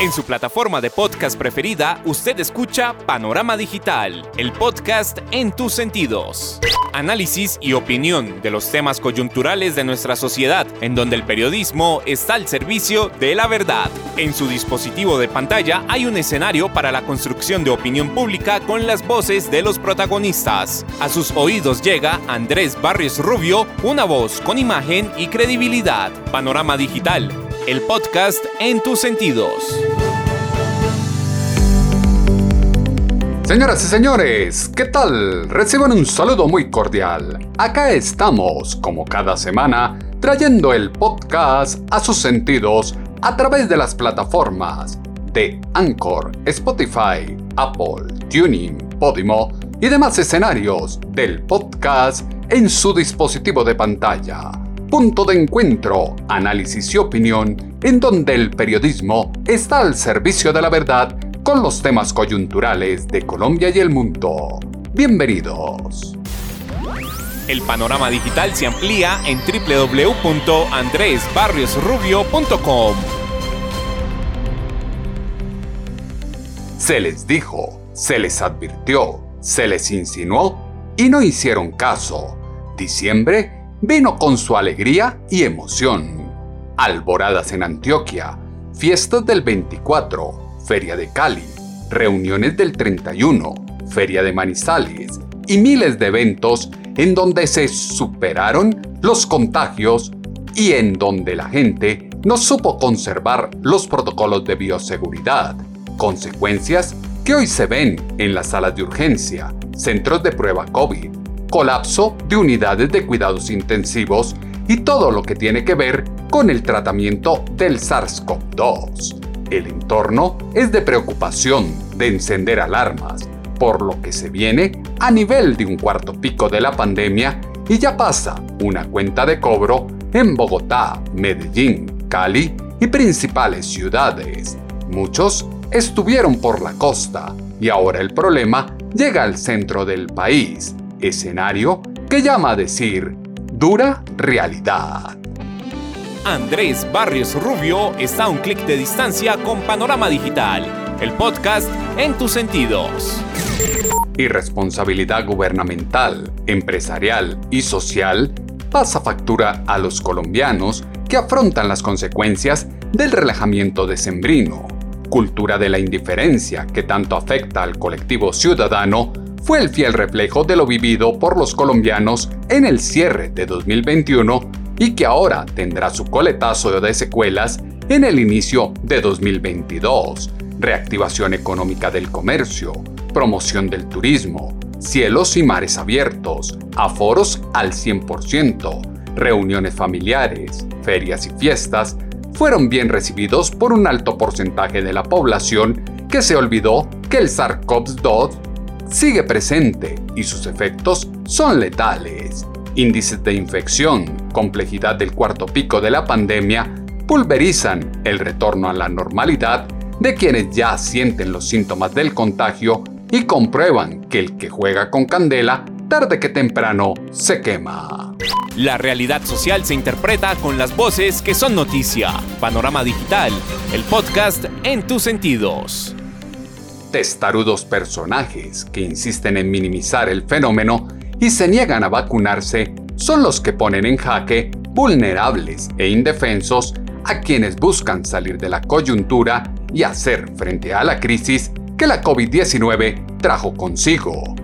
En su plataforma de podcast preferida, usted escucha Panorama Digital, el podcast en tus sentidos. Análisis y opinión de los temas coyunturales de nuestra sociedad, en donde el periodismo está al servicio de la verdad. En su dispositivo de pantalla hay un escenario para la construcción de opinión pública con las voces de los protagonistas. A sus oídos llega Andrés Barrios Rubio, una voz con imagen y credibilidad. Panorama Digital el podcast en tus sentidos. Señoras y señores, ¿qué tal? Reciban un saludo muy cordial. Acá estamos, como cada semana, trayendo el podcast a sus sentidos a través de las plataformas de Anchor, Spotify, Apple, Tuning, Podimo y demás escenarios del podcast en su dispositivo de pantalla punto de encuentro, análisis y opinión, en donde el periodismo está al servicio de la verdad con los temas coyunturales de Colombia y el mundo. Bienvenidos. El panorama digital se amplía en www.andresbarriosrubio.com. Se les dijo, se les advirtió, se les insinuó y no hicieron caso. Diciembre vino con su alegría y emoción. Alboradas en Antioquia, fiestas del 24, Feria de Cali, reuniones del 31, Feria de Manizales y miles de eventos en donde se superaron los contagios y en donde la gente no supo conservar los protocolos de bioseguridad, consecuencias que hoy se ven en las salas de urgencia, centros de prueba COVID, colapso de unidades de cuidados intensivos y todo lo que tiene que ver con el tratamiento del SARS-CoV-2. El entorno es de preocupación, de encender alarmas, por lo que se viene a nivel de un cuarto pico de la pandemia y ya pasa una cuenta de cobro en Bogotá, Medellín, Cali y principales ciudades. Muchos estuvieron por la costa y ahora el problema llega al centro del país escenario que llama a decir dura realidad. Andrés Barrios Rubio está a un clic de distancia con Panorama Digital, el podcast en tus sentidos. Irresponsabilidad gubernamental, empresarial y social pasa factura a los colombianos que afrontan las consecuencias del relajamiento decembrino, cultura de la indiferencia que tanto afecta al colectivo ciudadano fue el fiel reflejo de lo vivido por los colombianos en el cierre de 2021 y que ahora tendrá su coletazo de secuelas en el inicio de 2022. Reactivación económica del comercio, promoción del turismo, cielos y mares abiertos, aforos al 100%, reuniones familiares, ferias y fiestas, fueron bien recibidos por un alto porcentaje de la población que se olvidó que el SARS-CoV-2 sigue presente y sus efectos son letales. Índices de infección, complejidad del cuarto pico de la pandemia, pulverizan el retorno a la normalidad de quienes ya sienten los síntomas del contagio y comprueban que el que juega con candela, tarde que temprano, se quema. La realidad social se interpreta con las voces que son noticia. Panorama Digital, el podcast en tus sentidos. Testarudos personajes que insisten en minimizar el fenómeno y se niegan a vacunarse son los que ponen en jaque vulnerables e indefensos a quienes buscan salir de la coyuntura y hacer frente a la crisis que la COVID-19 trajo consigo.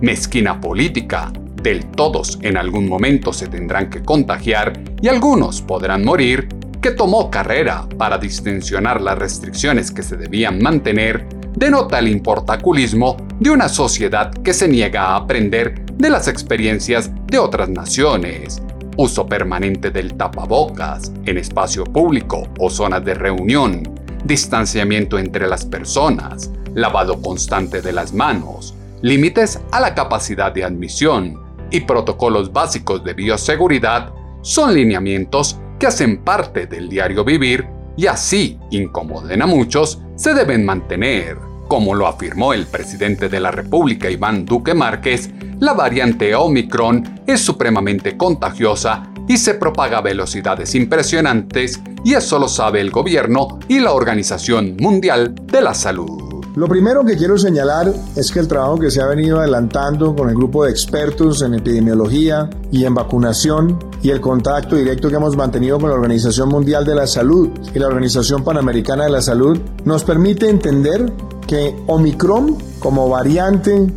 Mezquina política, del todos en algún momento se tendrán que contagiar y algunos podrán morir, que tomó carrera para distensionar las restricciones que se debían mantener denota el importaculismo de una sociedad que se niega a aprender de las experiencias de otras naciones. Uso permanente del tapabocas en espacio público o zonas de reunión, distanciamiento entre las personas, lavado constante de las manos, límites a la capacidad de admisión. Y protocolos básicos de bioseguridad son lineamientos que hacen parte del diario vivir y así incomoden a muchos, se deben mantener. Como lo afirmó el presidente de la República Iván Duque Márquez, la variante Omicron es supremamente contagiosa y se propaga a velocidades impresionantes y eso lo sabe el gobierno y la Organización Mundial de la Salud. Lo primero que quiero señalar es que el trabajo que se ha venido adelantando con el grupo de expertos en epidemiología y en vacunación y el contacto directo que hemos mantenido con la Organización Mundial de la Salud y la Organización Panamericana de la Salud nos permite entender que Omicron como variante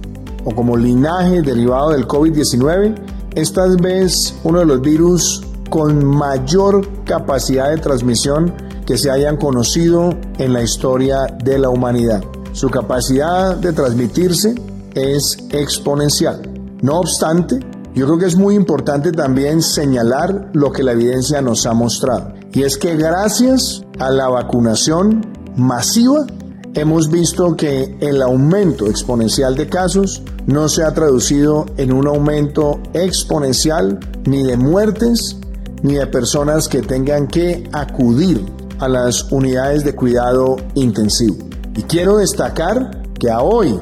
o como linaje derivado del COVID-19 es tal vez uno de los virus con mayor capacidad de transmisión que se hayan conocido en la historia de la humanidad. Su capacidad de transmitirse es exponencial. No obstante, yo creo que es muy importante también señalar lo que la evidencia nos ha mostrado. Y es que gracias a la vacunación masiva, hemos visto que el aumento exponencial de casos no se ha traducido en un aumento exponencial ni de muertes ni de personas que tengan que acudir a las unidades de cuidado intensivo. Y quiero destacar que a hoy,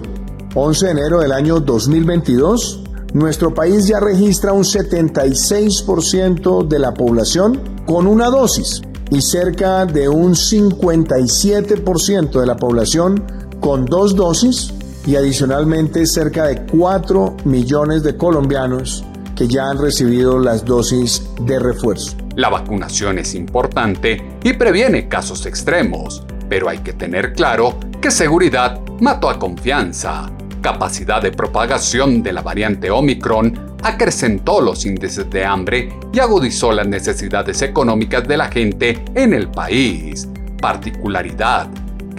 11 de enero del año 2022, nuestro país ya registra un 76% de la población con una dosis y cerca de un 57% de la población con dos dosis y adicionalmente cerca de 4 millones de colombianos que ya han recibido las dosis de refuerzo. La vacunación es importante y previene casos extremos, pero hay que tener claro que seguridad mató a confianza. Capacidad de propagación de la variante Omicron acrecentó los índices de hambre y agudizó las necesidades económicas de la gente en el país. Particularidad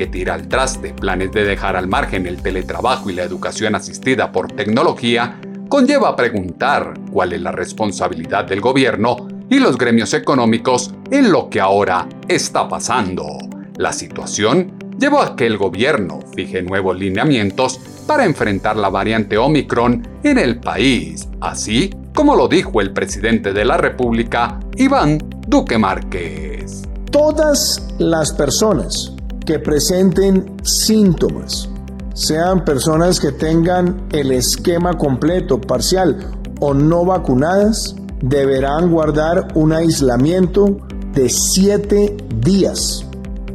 que tira al traste planes de dejar al margen el teletrabajo y la educación asistida por tecnología, conlleva preguntar cuál es la responsabilidad del gobierno y los gremios económicos en lo que ahora está pasando. La situación llevó a que el gobierno fije nuevos lineamientos para enfrentar la variante Omicron en el país, así como lo dijo el presidente de la República, Iván Duque Márquez. Todas las personas que presenten síntomas, sean personas que tengan el esquema completo, parcial o no vacunadas, deberán guardar un aislamiento de siete días.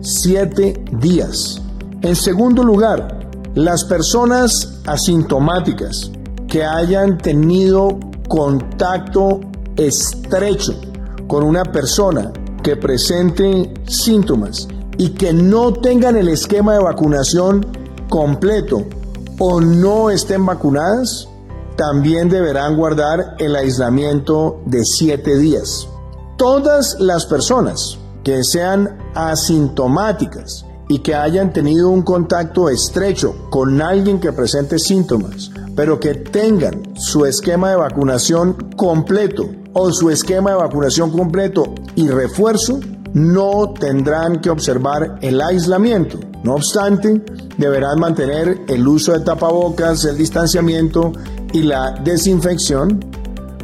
Siete días. En segundo lugar, las personas asintomáticas que hayan tenido contacto estrecho con una persona que presente síntomas y que no tengan el esquema de vacunación completo o no estén vacunadas, también deberán guardar el aislamiento de siete días. Todas las personas que sean asintomáticas y que hayan tenido un contacto estrecho con alguien que presente síntomas, pero que tengan su esquema de vacunación completo o su esquema de vacunación completo y refuerzo, no tendrán que observar el aislamiento. No obstante, deberán mantener el uso de tapabocas, el distanciamiento y la desinfección,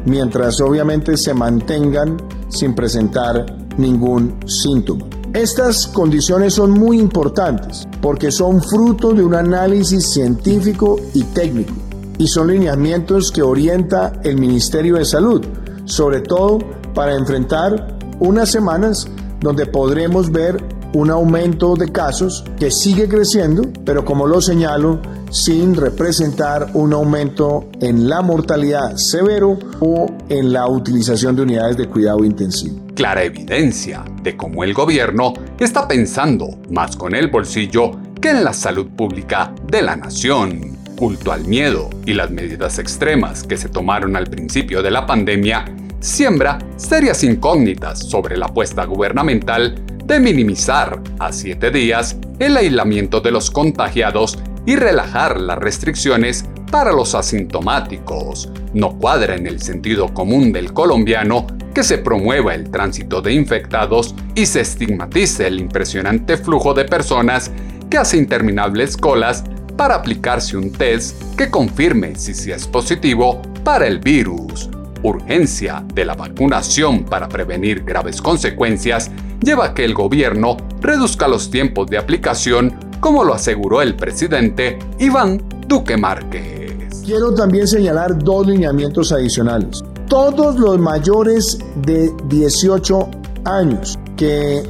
mientras obviamente se mantengan sin presentar ningún síntoma. Estas condiciones son muy importantes porque son fruto de un análisis científico y técnico y son lineamientos que orienta el Ministerio de Salud, sobre todo para enfrentar unas semanas donde podremos ver un aumento de casos que sigue creciendo, pero como lo señalo, sin representar un aumento en la mortalidad severo o en la utilización de unidades de cuidado intensivo. Clara evidencia de cómo el gobierno está pensando más con el bolsillo que en la salud pública de la nación. Culto al miedo y las medidas extremas que se tomaron al principio de la pandemia siembra serias incógnitas sobre la apuesta gubernamental de minimizar a siete días el aislamiento de los contagiados y relajar las restricciones para los asintomáticos. No cuadra en el sentido común del colombiano que se promueva el tránsito de infectados y se estigmatice el impresionante flujo de personas que hace interminables colas para aplicarse un test que confirme si se es positivo para el virus urgencia de la vacunación para prevenir graves consecuencias lleva a que el gobierno reduzca los tiempos de aplicación, como lo aseguró el presidente Iván Duque Márquez. Quiero también señalar dos lineamientos adicionales. todos los mayores de 18 años que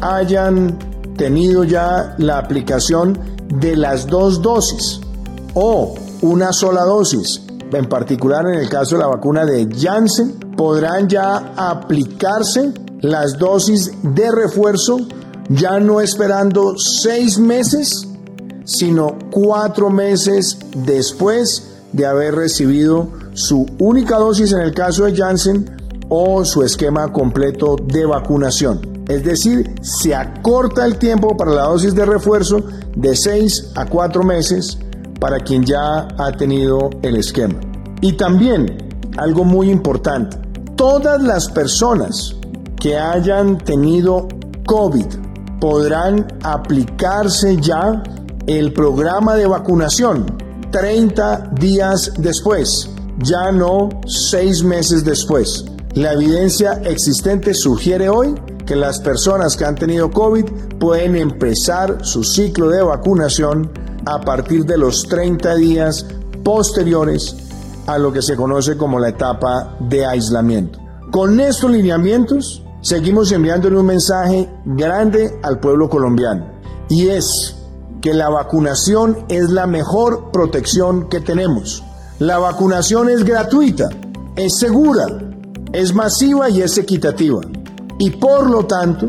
hayan tenido ya la aplicación de las dos dosis o una sola dosis, en particular en el caso de la vacuna de Janssen, podrán ya aplicarse las dosis de refuerzo, ya no esperando seis meses, sino cuatro meses después de haber recibido su única dosis en el caso de Janssen o su esquema completo de vacunación. Es decir, se acorta el tiempo para la dosis de refuerzo de 6 a 4 meses para quien ya ha tenido el esquema. Y también, algo muy importante, todas las personas que hayan tenido COVID podrán aplicarse ya el programa de vacunación 30 días después, ya no 6 meses después. La evidencia existente sugiere hoy que las personas que han tenido COVID pueden empezar su ciclo de vacunación a partir de los 30 días posteriores a lo que se conoce como la etapa de aislamiento. Con estos lineamientos seguimos enviándole un mensaje grande al pueblo colombiano y es que la vacunación es la mejor protección que tenemos. La vacunación es gratuita, es segura, es masiva y es equitativa. Y por lo tanto,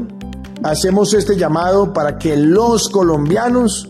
hacemos este llamado para que los colombianos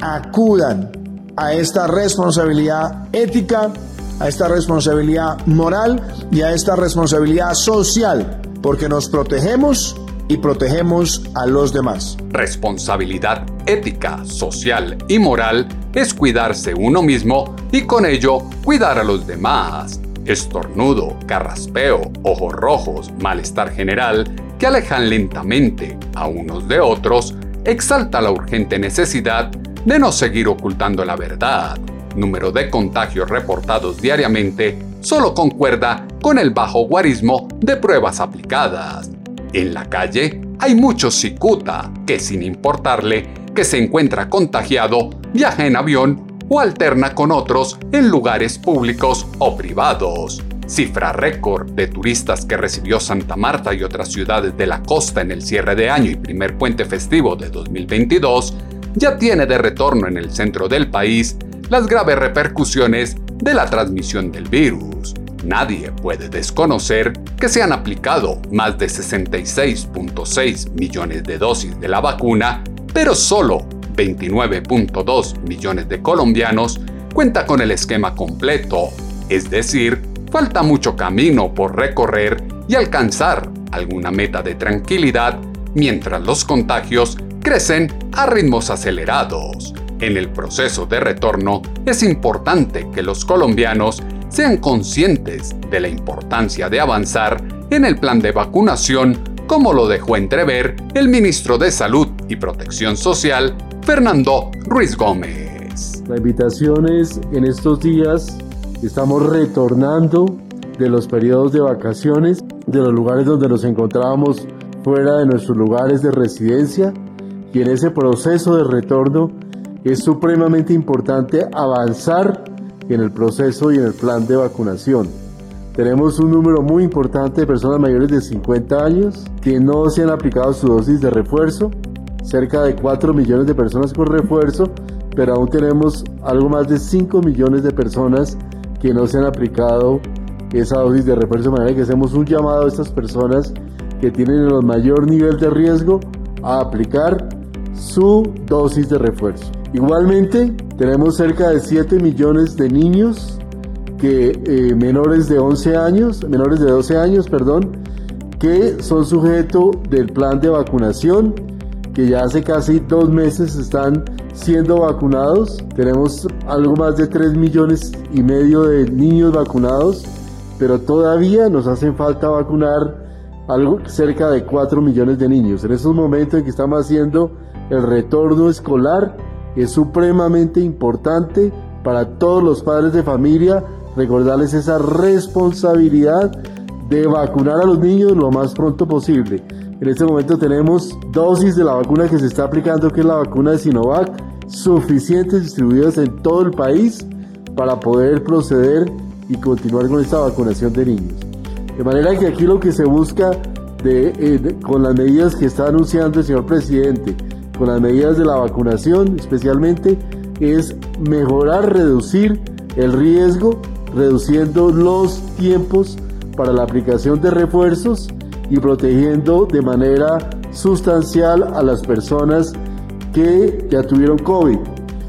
acudan a esta responsabilidad ética, a esta responsabilidad moral y a esta responsabilidad social, porque nos protegemos y protegemos a los demás. Responsabilidad ética, social y moral es cuidarse uno mismo y con ello cuidar a los demás estornudo, carraspeo, ojos rojos, malestar general, que alejan lentamente a unos de otros, exalta la urgente necesidad de no seguir ocultando la verdad. Número de contagios reportados diariamente solo concuerda con el bajo guarismo de pruebas aplicadas. En la calle hay muchos cicuta que sin importarle que se encuentra contagiado, viaja en avión o alterna con otros en lugares públicos o privados. Cifra récord de turistas que recibió Santa Marta y otras ciudades de la costa en el cierre de año y primer puente festivo de 2022 ya tiene de retorno en el centro del país las graves repercusiones de la transmisión del virus. Nadie puede desconocer que se han aplicado más de 66.6 millones de dosis de la vacuna, pero solo 29.2 millones de colombianos cuenta con el esquema completo, es decir, falta mucho camino por recorrer y alcanzar alguna meta de tranquilidad mientras los contagios crecen a ritmos acelerados. En el proceso de retorno es importante que los colombianos sean conscientes de la importancia de avanzar en el plan de vacunación como lo dejó entrever el ministro de Salud y Protección Social, Fernando Ruiz Gómez. La invitación es, en estos días estamos retornando de los periodos de vacaciones, de los lugares donde nos encontrábamos fuera de nuestros lugares de residencia y en ese proceso de retorno es supremamente importante avanzar en el proceso y en el plan de vacunación. Tenemos un número muy importante de personas mayores de 50 años que no se han aplicado su dosis de refuerzo cerca de 4 millones de personas con refuerzo, pero aún tenemos algo más de 5 millones de personas que no se han aplicado esa dosis de refuerzo, de manera que hacemos un llamado a estas personas que tienen el mayor nivel de riesgo a aplicar su dosis de refuerzo. Igualmente, tenemos cerca de 7 millones de niños que eh, menores de 11 años, menores de 12 años, perdón, que son sujeto del plan de vacunación que ya hace casi dos meses están siendo vacunados. Tenemos algo más de 3 millones y medio de niños vacunados, pero todavía nos hacen falta vacunar algo cerca de 4 millones de niños. En estos momentos en que estamos haciendo el retorno escolar, es supremamente importante para todos los padres de familia recordarles esa responsabilidad de vacunar a los niños lo más pronto posible. En este momento tenemos dosis de la vacuna que se está aplicando, que es la vacuna de Sinovac, suficientes distribuidas en todo el país para poder proceder y continuar con esta vacunación de niños. De manera que aquí lo que se busca eh, con las medidas que está anunciando el señor presidente, con las medidas de la vacunación especialmente, es mejorar, reducir el riesgo, reduciendo los tiempos para la aplicación de refuerzos y protegiendo de manera sustancial a las personas que ya tuvieron COVID.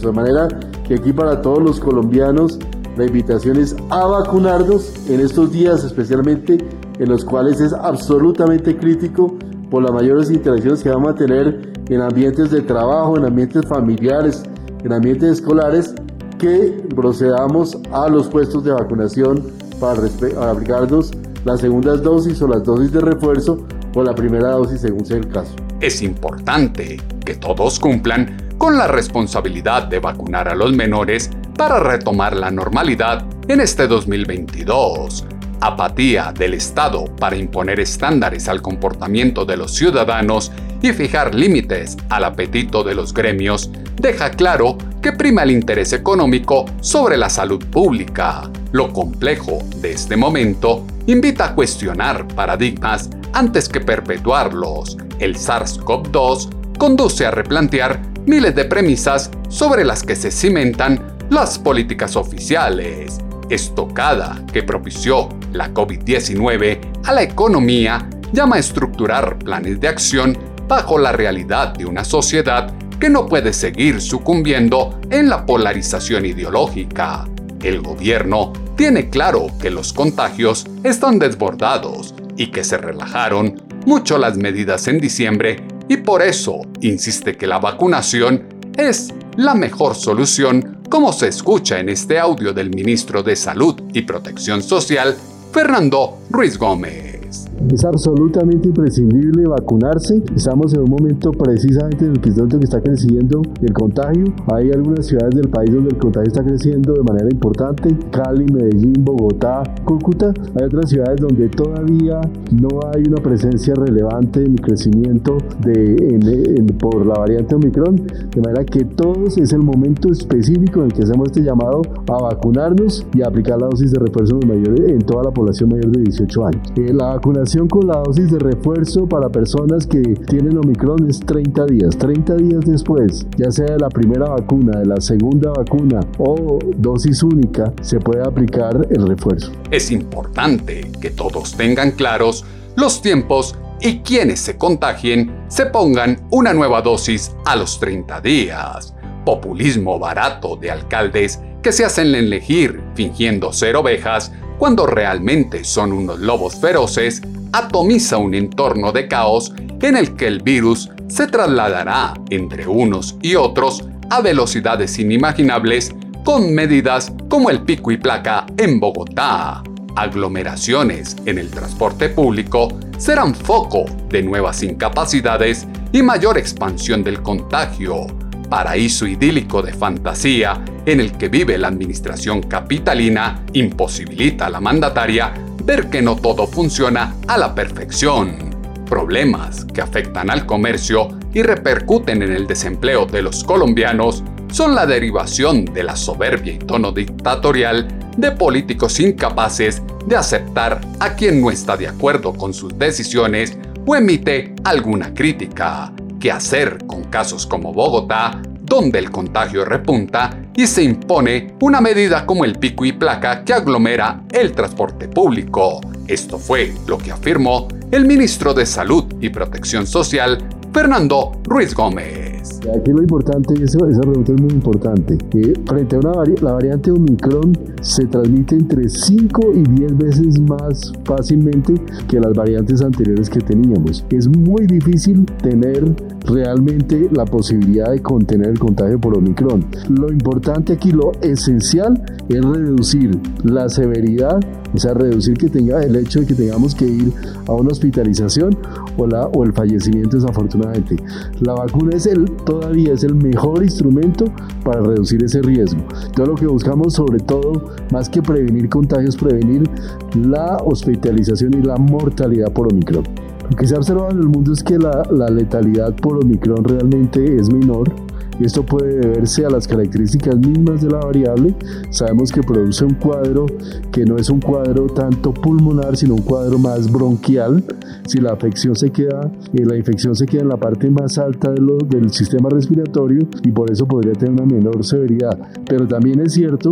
De manera que aquí para todos los colombianos la invitación es a vacunarnos en estos días especialmente en los cuales es absolutamente crítico por las mayores interacciones que vamos a tener en ambientes de trabajo, en ambientes familiares, en ambientes escolares, que procedamos a los puestos de vacunación para aplicarnos las segundas dosis o las dosis de refuerzo o la primera dosis según sea el caso. Es importante que todos cumplan con la responsabilidad de vacunar a los menores para retomar la normalidad en este 2022 apatía del Estado para imponer estándares al comportamiento de los ciudadanos y fijar límites al apetito de los gremios, deja claro que prima el interés económico sobre la salud pública. Lo complejo de este momento invita a cuestionar paradigmas antes que perpetuarlos. El SARS-CoV-2 conduce a replantear miles de premisas sobre las que se cimentan las políticas oficiales estocada que propició la COVID-19 a la economía llama a estructurar planes de acción bajo la realidad de una sociedad que no puede seguir sucumbiendo en la polarización ideológica. El gobierno tiene claro que los contagios están desbordados y que se relajaron mucho las medidas en diciembre y por eso insiste que la vacunación es la mejor solución, como se escucha en este audio del ministro de Salud y Protección Social, Fernando Ruiz Gómez. Es absolutamente imprescindible vacunarse. Estamos en un momento precisamente en el que está creciendo el contagio. Hay algunas ciudades del país donde el contagio está creciendo de manera importante. Cali, Medellín, Bogotá, Cúcuta. Hay otras ciudades donde todavía no hay una presencia relevante en el crecimiento de, por la variante Omicron. De manera que todos es el momento específico en el que hacemos este llamado a vacunarnos y a aplicar la dosis de refuerzo en, en toda la población mayor de 18 años. Eh, la con la dosis de refuerzo para personas que tienen Omicron es 30 días. 30 días después, ya sea de la primera vacuna, de la segunda vacuna o dosis única, se puede aplicar el refuerzo. Es importante que todos tengan claros los tiempos y quienes se contagien se pongan una nueva dosis a los 30 días. Populismo barato de alcaldes que se hacen elegir fingiendo ser ovejas cuando realmente son unos lobos feroces atomiza un entorno de caos en el que el virus se trasladará entre unos y otros a velocidades inimaginables con medidas como el pico y placa en Bogotá. Aglomeraciones en el transporte público serán foco de nuevas incapacidades y mayor expansión del contagio. Paraíso idílico de fantasía en el que vive la administración capitalina imposibilita a la mandataria ver que no todo funciona a la perfección. Problemas que afectan al comercio y repercuten en el desempleo de los colombianos son la derivación de la soberbia y tono dictatorial de políticos incapaces de aceptar a quien no está de acuerdo con sus decisiones o emite alguna crítica. ¿Qué hacer con casos como Bogotá, donde el contagio repunta y se impone una medida como el pico y placa que aglomera el transporte público. Esto fue lo que afirmó el ministro de Salud y Protección Social, Fernando Ruiz Gómez. Aquí lo importante, esa pregunta es muy importante, que frente a una la variante Omicron se transmite entre 5 y 10 veces más fácilmente que las variantes anteriores que teníamos. Es muy difícil tener realmente la posibilidad de contener el contagio por Omicron. Lo importante aquí, lo esencial, es reducir la severidad, o sea, reducir que tenga el hecho de que tengamos que ir a una hospitalización o, la, o el fallecimiento desafortunadamente. La vacuna es el, todavía es el mejor instrumento para reducir ese riesgo. Todo lo que buscamos sobre todo, más que prevenir contagios, prevenir la hospitalización y la mortalidad por Omicron. Lo que se ha observado en el mundo es que la, la letalidad por Omicron realmente es menor Esto puede deberse a las características mismas de la variable. Sabemos que produce un cuadro que no es un cuadro tanto pulmonar, sino un cuadro más bronquial. Si la afección se queda, eh, la infección se queda en la parte más alta del sistema respiratorio y por eso podría tener una menor severidad. Pero también es cierto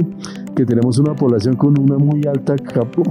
que tenemos una población con una muy alta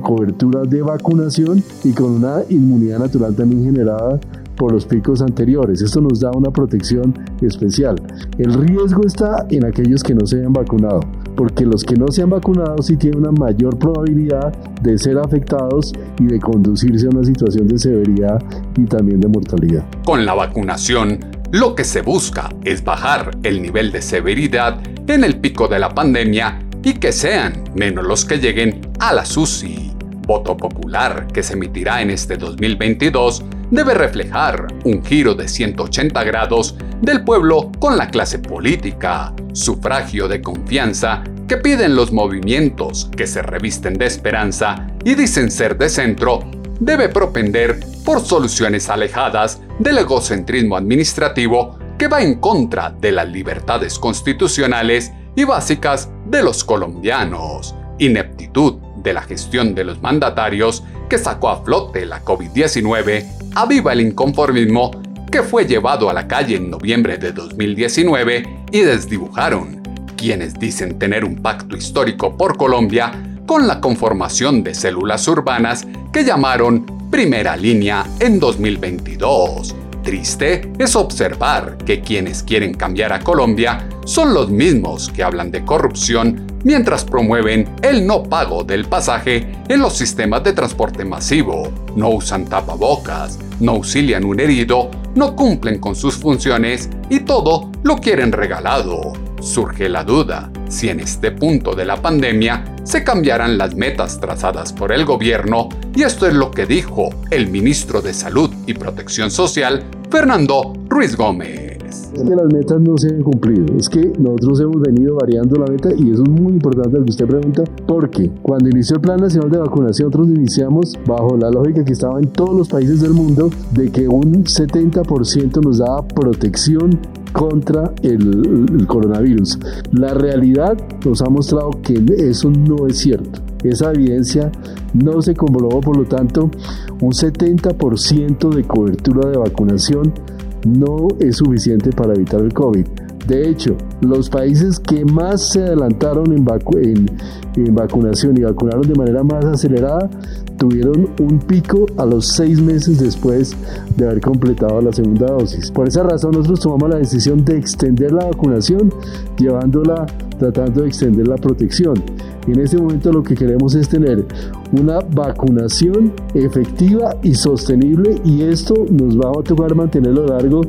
cobertura de vacunación y con una inmunidad natural también generada por los picos anteriores. Esto nos da una protección especial. El riesgo está en aquellos que no se hayan vacunado, porque los que no se han vacunado sí tienen una mayor probabilidad de ser afectados y de conducirse a una situación de severidad y también de mortalidad. Con la vacunación, lo que se busca es bajar el nivel de severidad en el pico de la pandemia y que sean menos los que lleguen a la SUSI. Voto popular que se emitirá en este 2022 debe reflejar un giro de 180 grados del pueblo con la clase política, sufragio de confianza que piden los movimientos que se revisten de esperanza y dicen ser de centro, debe propender por soluciones alejadas del egocentrismo administrativo que va en contra de las libertades constitucionales y básicas de los colombianos, ineptitud de la gestión de los mandatarios que sacó a flote la COVID-19, aviva el inconformismo que fue llevado a la calle en noviembre de 2019 y desdibujaron quienes dicen tener un pacto histórico por Colombia con la conformación de células urbanas que llamaron Primera Línea en 2022 Triste es observar que quienes quieren cambiar a Colombia son los mismos que hablan de corrupción mientras promueven el no pago del pasaje en los sistemas de transporte masivo, no usan tapabocas, no auxilian un herido, no cumplen con sus funciones y todo lo quieren regalado. Surge la duda si en este punto de la pandemia se cambiarán las metas trazadas por el gobierno y esto es lo que dijo el ministro de Salud y Protección Social, Fernando Ruiz Gómez. Es que las metas no se han cumplido, es que nosotros hemos venido variando la meta y eso es muy importante lo que usted pregunta, porque cuando inició el Plan Nacional de Vacunación, nosotros iniciamos bajo la lógica que estaba en todos los países del mundo de que un 70% nos daba protección contra el, coronavirus. La realidad nos ha mostrado que eso no es cierto. Esa evidencia no se comprobó, por lo tanto, un 70% de cobertura de vacunación no es suficiente para evitar el COVID. De hecho, los países que más se adelantaron en, en, vacunación y vacunaron de manera más acelerada tuvieron un pico a los seis meses después de haber completado la segunda dosis. Por esa razón nosotros tomamos la decisión de extender la vacunación, llevándola, tratando de extender la protección. En este momento lo que queremos es tener una vacunación efectiva y sostenible y esto nos va a tocar mantenerlo a lo largo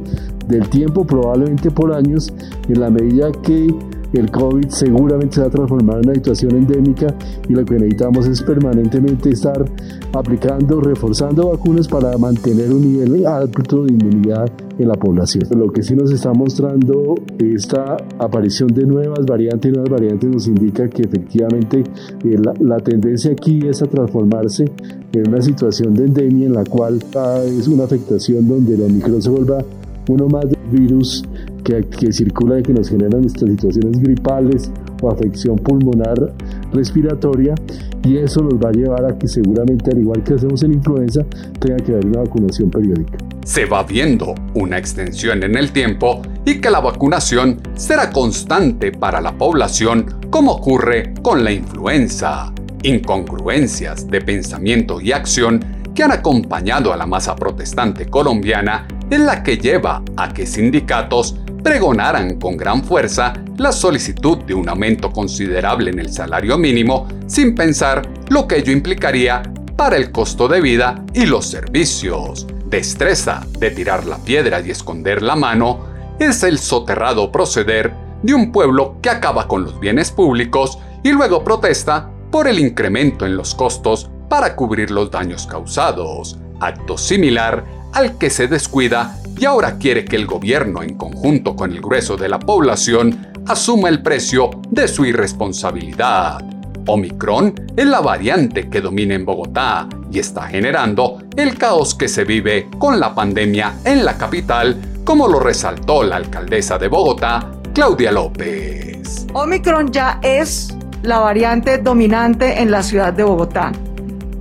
del tiempo, probablemente por años, en la medida que el COVID seguramente se va a transformar en una situación endémica y lo que necesitamos es permanentemente estar aplicando, reforzando vacunas para mantener un nivel alto de inmunidad en la población. Lo que sí nos está mostrando esta aparición de nuevas variantes y nuevas variantes nos indica que efectivamente eh, la, tendencia aquí es a transformarse en una situación de endemia en la cual es una afectación donde el Omicron se vuelva uno más de virus que, que circula y que nos generan estas situaciones gripales o afección pulmonar respiratoria y eso nos va a llevar a que seguramente al igual que hacemos en influenza tenga que haber una vacunación periódica. Se va viendo una extensión en el tiempo y que la vacunación será constante para la población como ocurre con la influenza. Incongruencias de pensamiento y acción que han acompañado a la masa protestante colombiana en la que lleva a que sindicatos pregonaran con gran fuerza la solicitud de un aumento considerable en el salario mínimo sin pensar lo que ello implicaría para el costo de vida y los servicios. Destreza de tirar la piedra y esconder la mano es el soterrado proceder de un pueblo que acaba con los bienes públicos y luego protesta por el incremento en los costos para cubrir los daños causados, acto similar al que se descuida y ahora quiere que el gobierno, en conjunto con el grueso de la población, asuma el precio de su irresponsabilidad. Omicron es la variante que domina en Bogotá y está generando el caos que se vive con la pandemia en la capital, como lo resaltó la alcaldesa de Bogotá, Claudia López. Omicron ya es la variante dominante en la ciudad de Bogotá.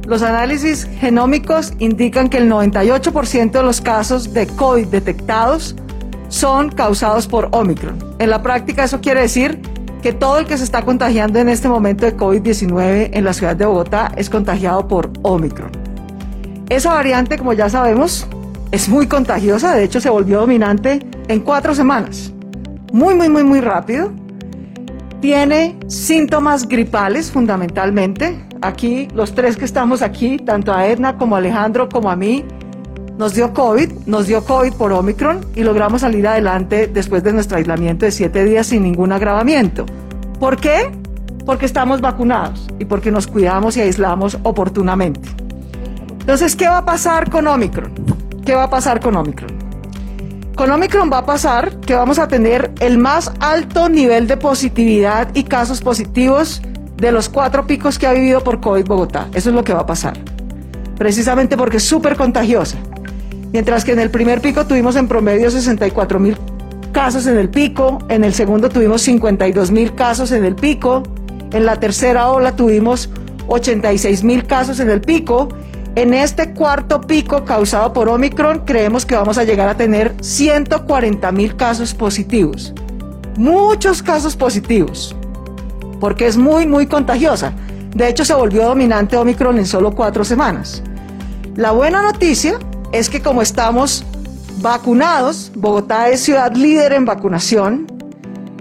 Los análisis genómicos indican que el 98% de los casos de COVID detectados son causados por Omicron. En la práctica eso quiere decir que todo el que se está contagiando en este momento de COVID-19 en la ciudad de Bogotá es contagiado por Omicron. Esa variante, como ya sabemos, es muy contagiosa, de hecho se volvió dominante en cuatro semanas. Muy, muy, muy, muy rápido. Tiene síntomas gripales fundamentalmente. Aquí, los tres que estamos aquí, tanto a Edna como a Alejandro como a mí, nos dio COVID, nos dio COVID por Omicron y logramos salir adelante después de nuestro aislamiento de siete días sin ningún agravamiento. ¿Por qué? Porque estamos vacunados y porque nos cuidamos y aislamos oportunamente. Entonces, ¿qué va a pasar con Omicron? ¿Qué va a pasar con Omicron? Con Omicron va a pasar que vamos a tener el más alto nivel de positividad y casos positivos de los cuatro picos que ha vivido por COVID Bogotá. Eso es lo que va a pasar. Precisamente porque es súper contagiosa. Mientras que en el primer pico tuvimos en promedio 64 mil casos en el pico, en el segundo tuvimos 52 mil casos en el pico, en la tercera ola tuvimos 86 mil casos en el pico en este cuarto pico causado por Omicron creemos que vamos a llegar a tener 140 mil casos positivos. Muchos casos positivos, porque es muy, muy contagiosa. De hecho, se volvió dominante Omicron en solo cuatro semanas. La buena noticia es que como estamos vacunados, Bogotá es ciudad líder en vacunación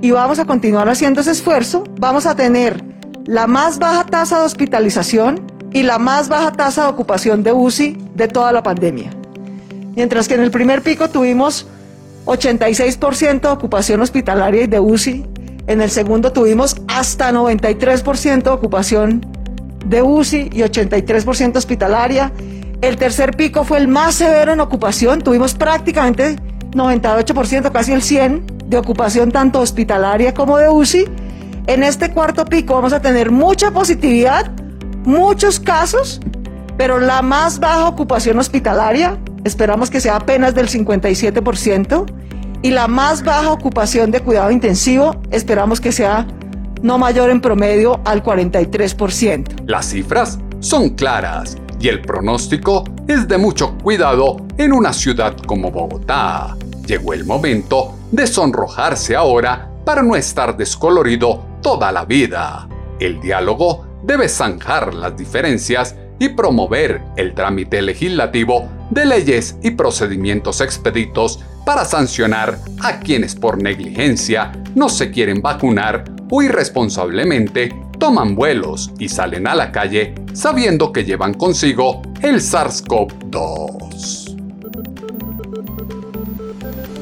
y vamos a continuar haciendo ese esfuerzo, vamos a tener la más baja tasa de hospitalización y la más baja tasa de ocupación de UCI de toda la pandemia. Mientras que en el primer pico tuvimos 86% de ocupación hospitalaria y de UCI, en el segundo tuvimos hasta 93% de ocupación de UCI y 83% hospitalaria. El tercer pico fue el más severo en ocupación, tuvimos prácticamente 98%, casi el 100% de ocupación tanto hospitalaria como de UCI. En este cuarto pico vamos a tener mucha positividad, muchos casos, pero la más baja ocupación hospitalaria, esperamos que sea apenas del 57%, y la más baja ocupación de cuidado intensivo, esperamos que sea no mayor en promedio al 43%. Las cifras son claras y el pronóstico es de mucho cuidado en una ciudad como Bogotá. Llegó el momento de sonrojarse ahora para no estar descolorido toda la vida. El diálogo debe zanjar las diferencias y promover el trámite legislativo de leyes y procedimientos expeditos para sancionar a quienes por negligencia no se quieren vacunar o irresponsablemente toman vuelos y salen a la calle sabiendo que llevan consigo el SARS-CoV-2.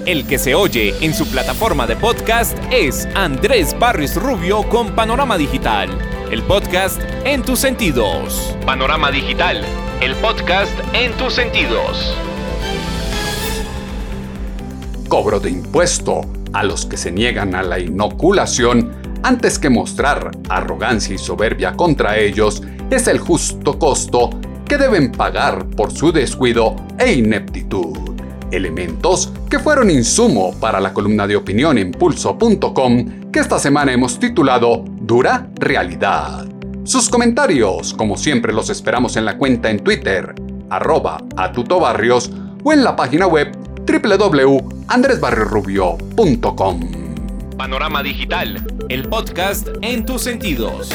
El que se oye en su plataforma de podcast es Andrés Barrios Rubio con Panorama Digital el podcast en tus sentidos. Panorama Digital, el podcast en tus sentidos. Cobro de impuesto a los que se niegan a la inoculación antes que mostrar arrogancia y soberbia contra ellos es el justo costo que deben pagar por su descuido e ineptitud. Elementos que fueron insumo para la columna de opinión en pulso.com que esta semana hemos titulado dura realidad. Sus comentarios, como siempre, los esperamos en la cuenta en Twitter, arroba atutobarrios o en la página web www.andresbarriorubio.com. Panorama Digital, el podcast en tus sentidos.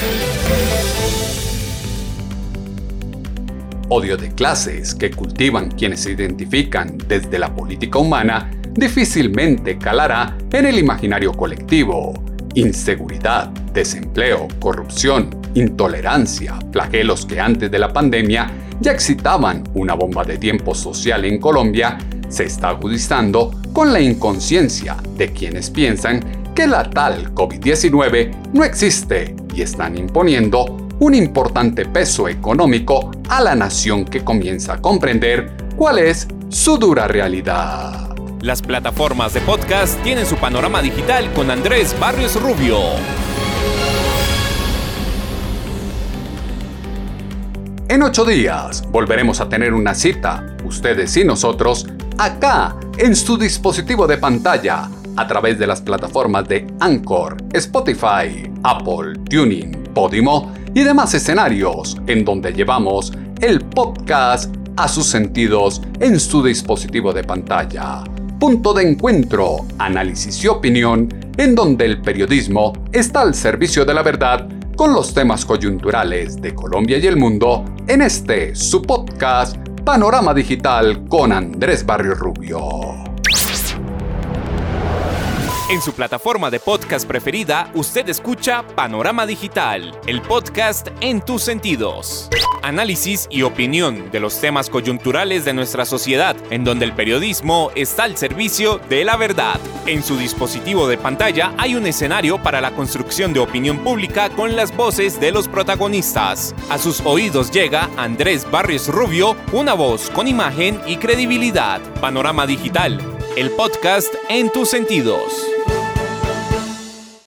Odio de clases que cultivan quienes se identifican desde la política humana difícilmente calará en el imaginario colectivo Inseguridad, desempleo, corrupción, intolerancia, flagelos que antes de la pandemia ya excitaban una bomba de tiempo social en Colombia, se está agudizando con la inconsciencia de quienes piensan que la tal COVID-19 no existe y están imponiendo un importante peso económico a la nación que comienza a comprender cuál es su dura realidad. Las plataformas de podcast tienen su panorama digital con Andrés Barrios Rubio. En ocho días volveremos a tener una cita, ustedes y nosotros, acá, en su dispositivo de pantalla, a través de las plataformas de Anchor, Spotify, Apple, Tuning, Podimo y demás escenarios en donde llevamos el podcast a sus sentidos en su dispositivo de pantalla. Punto de encuentro, análisis y opinión en donde el periodismo está al servicio de la verdad con los temas coyunturales de Colombia y el mundo en este su podcast Panorama Digital con Andrés Barrio Rubio. En su plataforma de podcast preferida, usted escucha Panorama Digital, el podcast en tus sentidos. Análisis y opinión de los temas coyunturales de nuestra sociedad, en donde el periodismo está al servicio de la verdad. En su dispositivo de pantalla hay un escenario para la construcción de opinión pública con las voces de los protagonistas. A sus oídos llega Andrés Barrios Rubio, una voz con imagen y credibilidad. Panorama Digital, el podcast en tus sentidos.